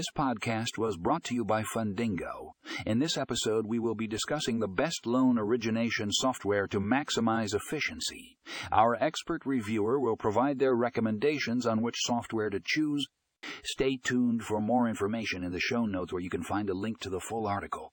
This podcast was brought to you by Fundingo. In this episode, we will be discussing the best loan origination software to maximize efficiency. Our expert reviewer will provide their recommendations on which software to choose. Stay tuned for more information in the show notes where you can find a link to the full article.